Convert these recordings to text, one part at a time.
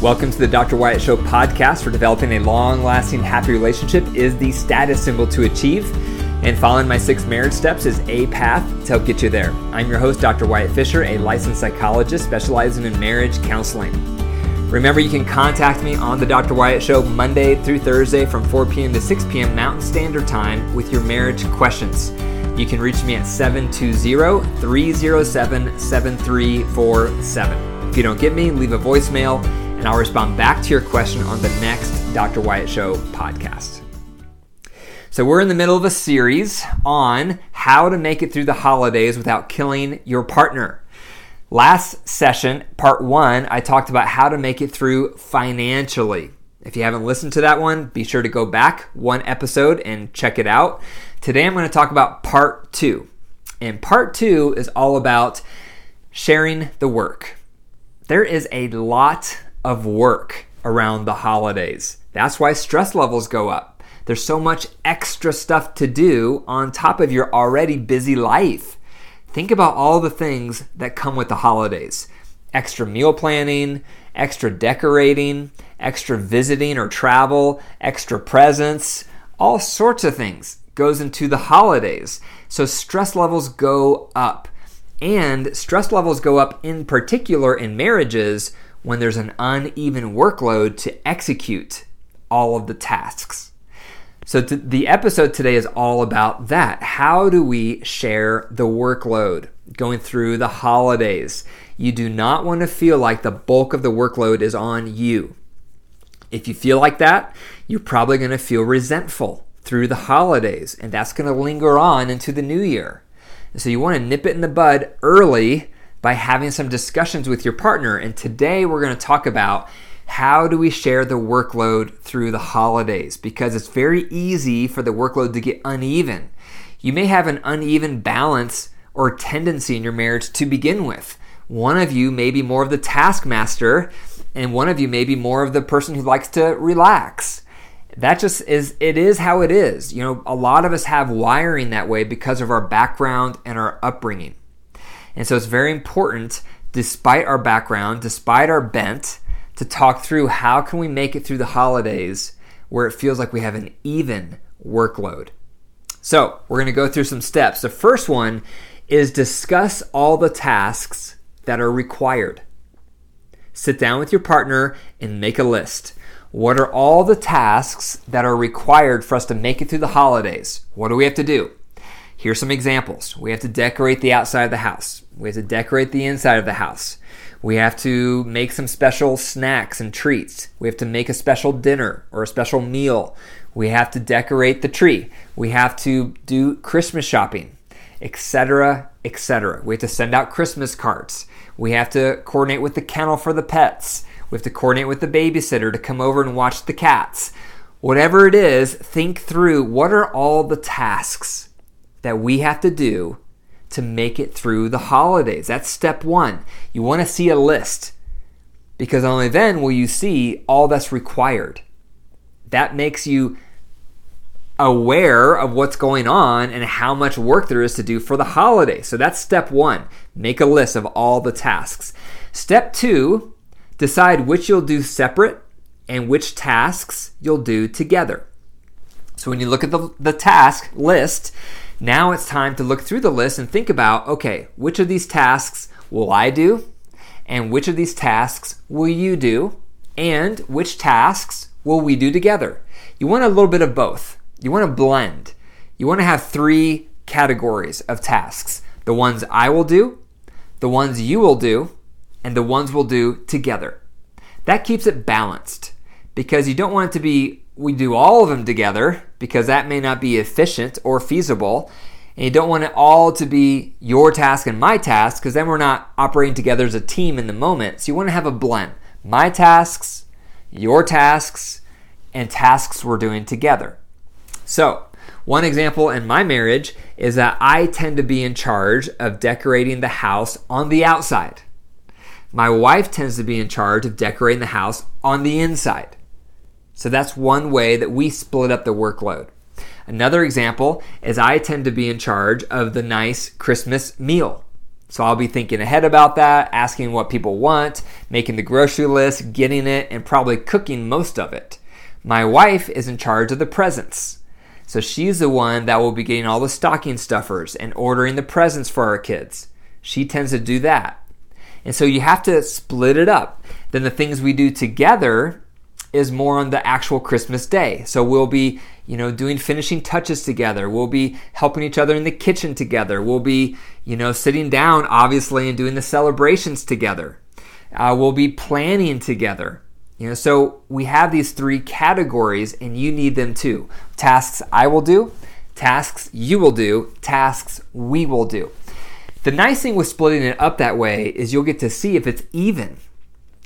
Welcome to the Dr. Wyatt Show podcast for developing a long lasting happy relationship is the status symbol to achieve. And following my six marriage steps is a path to help get you there. I'm your host, Dr. Wyatt Fisher, a licensed psychologist specializing in marriage counseling. Remember, you can contact me on the Dr. Wyatt Show Monday through Thursday from 4 p.m. to 6 p.m. Mountain Standard Time with your marriage questions. You can reach me at 720 307 7347. If you don't get me, leave a voicemail and I'll respond back to your question on the next Dr. Wyatt Show podcast. So, we're in the middle of a series on how to make it through the holidays without killing your partner. Last session, part one, I talked about how to make it through financially. If you haven't listened to that one, be sure to go back one episode and check it out. Today, I'm going to talk about part two. And part two is all about sharing the work. There is a lot of work around the holidays. That's why stress levels go up. There's so much extra stuff to do on top of your already busy life. Think about all the things that come with the holidays extra meal planning, extra decorating, extra visiting or travel, extra presents, all sorts of things goes into the holidays. So stress levels go up. And stress levels go up in particular in marriages when there's an uneven workload to execute all of the tasks. So, t- the episode today is all about that. How do we share the workload going through the holidays? You do not want to feel like the bulk of the workload is on you. If you feel like that, you're probably going to feel resentful through the holidays, and that's going to linger on into the new year. so, you want to nip it in the bud early by having some discussions with your partner. And today we're going to talk about how do we share the workload through the holidays because it's very easy for the workload to get uneven. You may have an uneven balance or tendency in your marriage to begin with. One of you may be more of the taskmaster, and one of you may be more of the person who likes to relax. That just is, it is how it is. You know, a lot of us have wiring that way because of our background and our upbringing. And so it's very important, despite our background, despite our bent, to talk through how can we make it through the holidays where it feels like we have an even workload. So we're going to go through some steps. The first one is discuss all the tasks that are required. Sit down with your partner and make a list. What are all the tasks that are required for us to make it through the holidays? What do we have to do? Here's some examples. We have to decorate the outside of the house. We have to decorate the inside of the house. We have to make some special snacks and treats. We have to make a special dinner or a special meal. We have to decorate the tree. We have to do Christmas shopping, etc., etc. We have to send out Christmas cards. We have to coordinate with the kennel for the pets. We have to coordinate with the babysitter to come over and watch the cats. Whatever it is, think through what are all the tasks that we have to do to make it through the holidays. That's step one. You want to see a list because only then will you see all that's required. That makes you aware of what's going on and how much work there is to do for the holiday. So that's step one. Make a list of all the tasks. Step two, decide which you'll do separate and which tasks you'll do together. So when you look at the, the task list, now it's time to look through the list and think about okay, which of these tasks will I do? And which of these tasks will you do? And which tasks will we do together? You want a little bit of both. You want to blend. You want to have three categories of tasks the ones I will do, the ones you will do, and the ones we'll do together. That keeps it balanced because you don't want it to be we do all of them together because that may not be efficient or feasible. And you don't want it all to be your task and my task because then we're not operating together as a team in the moment. So you want to have a blend my tasks, your tasks, and tasks we're doing together. So, one example in my marriage is that I tend to be in charge of decorating the house on the outside. My wife tends to be in charge of decorating the house on the inside. So that's one way that we split up the workload. Another example is I tend to be in charge of the nice Christmas meal. So I'll be thinking ahead about that, asking what people want, making the grocery list, getting it, and probably cooking most of it. My wife is in charge of the presents. So she's the one that will be getting all the stocking stuffers and ordering the presents for our kids. She tends to do that. And so you have to split it up. Then the things we do together is more on the actual Christmas day. So we'll be, you know, doing finishing touches together. We'll be helping each other in the kitchen together. We'll be, you know, sitting down, obviously, and doing the celebrations together. Uh, we'll be planning together. You know, so we have these three categories, and you need them too. Tasks I will do, tasks you will do, tasks we will do. The nice thing with splitting it up that way is you'll get to see if it's even.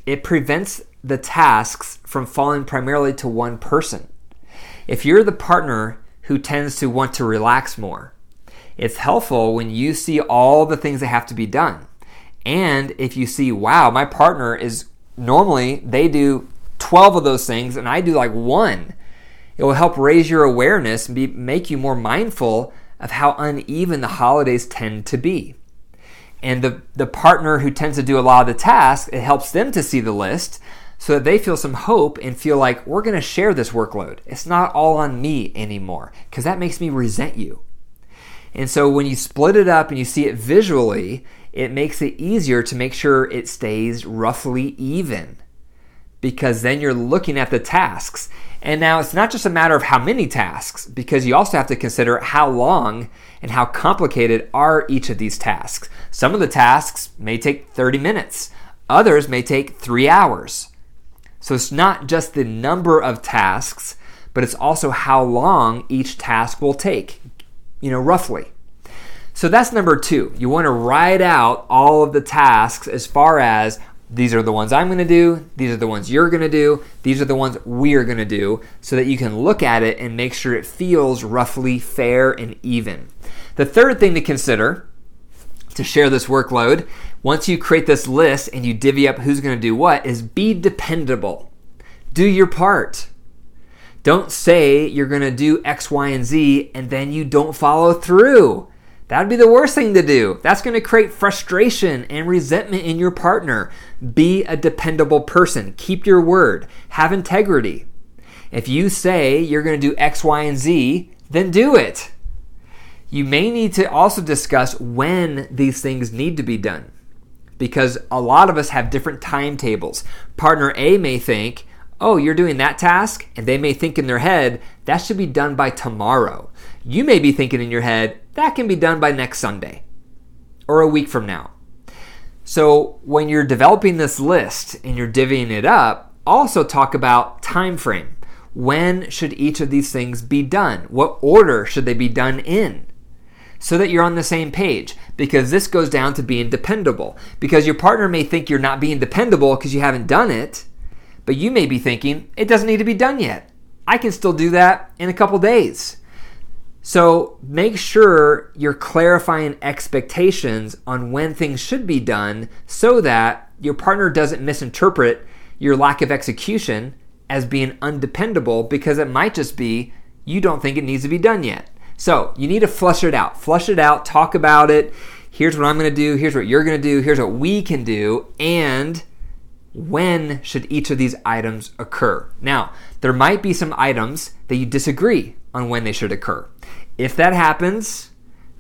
It prevents the tasks from falling primarily to one person. If you're the partner who tends to want to relax more, it's helpful when you see all the things that have to be done. And if you see, wow, my partner is normally they do 12 of those things and I do like one, it will help raise your awareness and be, make you more mindful of how uneven the holidays tend to be. And the, the partner who tends to do a lot of the tasks, it helps them to see the list so that they feel some hope and feel like we're going to share this workload. It's not all on me anymore because that makes me resent you. And so when you split it up and you see it visually, it makes it easier to make sure it stays roughly even because then you're looking at the tasks. And now it's not just a matter of how many tasks, because you also have to consider how long and how complicated are each of these tasks. Some of the tasks may take 30 minutes, others may take three hours. So it's not just the number of tasks, but it's also how long each task will take, you know, roughly. So that's number two. You want to write out all of the tasks as far as these are the ones I'm going to do, these are the ones you're going to do, these are the ones we're going to do, so that you can look at it and make sure it feels roughly fair and even. The third thing to consider to share this workload once you create this list and you divvy up who's going to do what, is be dependable. Do your part. Don't say you're going to do X, Y, and Z and then you don't follow through. That'd be the worst thing to do. That's going to create frustration and resentment in your partner. Be a dependable person. Keep your word. Have integrity. If you say you're going to do X, Y, and Z, then do it. You may need to also discuss when these things need to be done because a lot of us have different timetables. Partner A may think, oh, you're doing that task, and they may think in their head, that should be done by tomorrow. You may be thinking in your head, that can be done by next Sunday or a week from now. So when you're developing this list and you're divvying it up, also talk about time frame. When should each of these things be done? What order should they be done in? So that you're on the same page because this goes down to being dependable. Because your partner may think you're not being dependable because you haven't done it, but you may be thinking it doesn't need to be done yet. I can still do that in a couple days. So make sure you're clarifying expectations on when things should be done so that your partner doesn't misinterpret your lack of execution as being undependable because it might just be you don't think it needs to be done yet. So you need to flush it out. Flush it out, talk about it. Here's what I'm going to do. Here's what you're going to do. Here's what we can do. And when should each of these items occur? Now, there might be some items that you disagree on when they should occur. If that happens,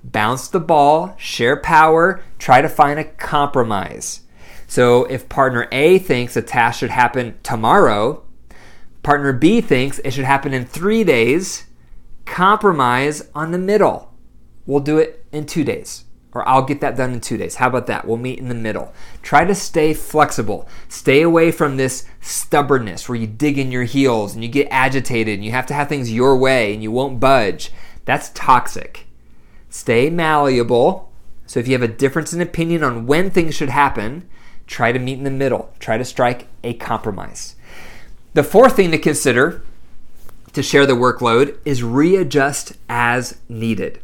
bounce the ball, share power, try to find a compromise. So if partner A thinks a task should happen tomorrow, partner B thinks it should happen in three days, compromise on the middle. We'll do it in two days, or I'll get that done in two days. How about that? We'll meet in the middle. Try to stay flexible. Stay away from this stubbornness where you dig in your heels and you get agitated and you have to have things your way and you won't budge. That's toxic. Stay malleable. So if you have a difference in opinion on when things should happen, try to meet in the middle. Try to strike a compromise. The fourth thing to consider to share the workload is readjust as needed.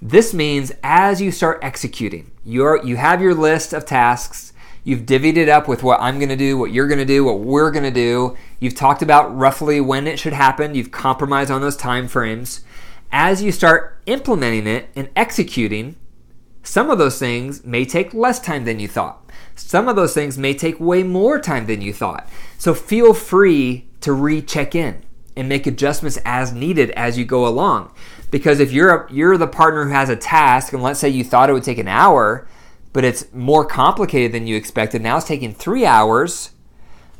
This means as you start executing, you're, you have your list of tasks, you've divvied it up with what I'm to do, what you're to do, what we're to do. You've talked about roughly when it should happen, you've compromised on those time frames. As you start implementing it and executing, Some of those things may take less time than you thought. Some of those things may take way more time than you thought. So feel free to recheck in and make adjustments as needed as you go along. Because if you're a, you're the partner who has a task and let's say you thought it would take an hour, but it's more complicated than you expected, now it's taking 3 hours,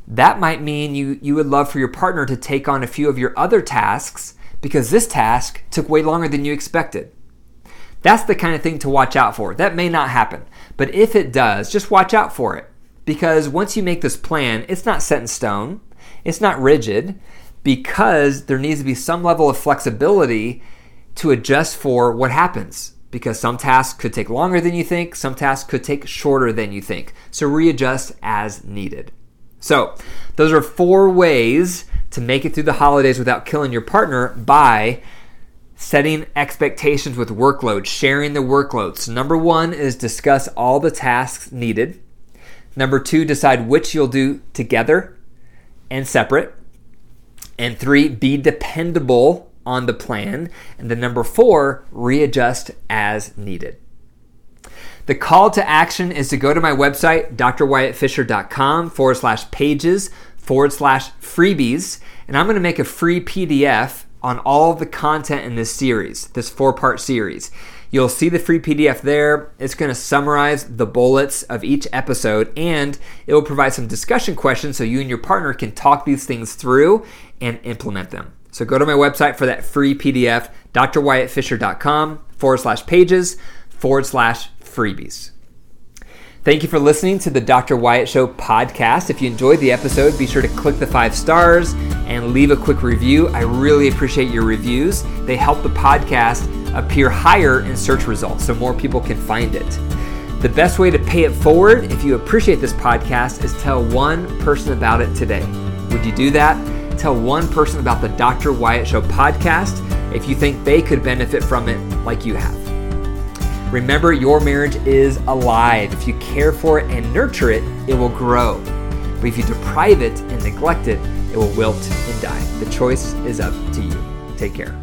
that might mean you you would love for your partner to take on a few of your other tasks because this task took way longer than you expected. That's the kind of thing to watch out for. That may not happen, but if it does, just watch out for it. Because once you make this plan, it's not set in stone, it's not rigid, because there needs to be some level of flexibility to adjust for what happens. Because some tasks could take longer than you think, some tasks could take shorter than you think. So readjust as needed. So, those are four ways to make it through the holidays without killing your partner by setting expectations with workload, sharing the workloads. Number one is discuss all the tasks needed. Number two, decide which you'll do together and separate. And three, be dependable on the plan. And then number four, readjust as needed. The call to action is to go to my website, drwyattfisher.com forward slash pages forward slash freebies. And I'm going to make a free PDF on all the content in this series, this four part series. You'll see the free PDF there. It's going to summarize the bullets of each episode and it will provide some discussion questions so you and your partner can talk these things through and implement them. So go to my website for that free PDF, drwyattfisher.com forward slash pages forward slash freebies. Thank you for listening to the Dr. Wyatt Show podcast. If you enjoyed the episode, be sure to click the five stars and leave a quick review. I really appreciate your reviews. They help the podcast appear higher in search results so more people can find it. The best way to pay it forward, if you appreciate this podcast, is tell one person about it today. Would you do that? Tell one person about the Dr. Wyatt Show podcast if you think they could benefit from it like you have. Remember, your marriage is alive. If you care for it and nurture it, it will grow. But if you deprive it and neglect it, it will wilt and die. The choice is up to you. Take care.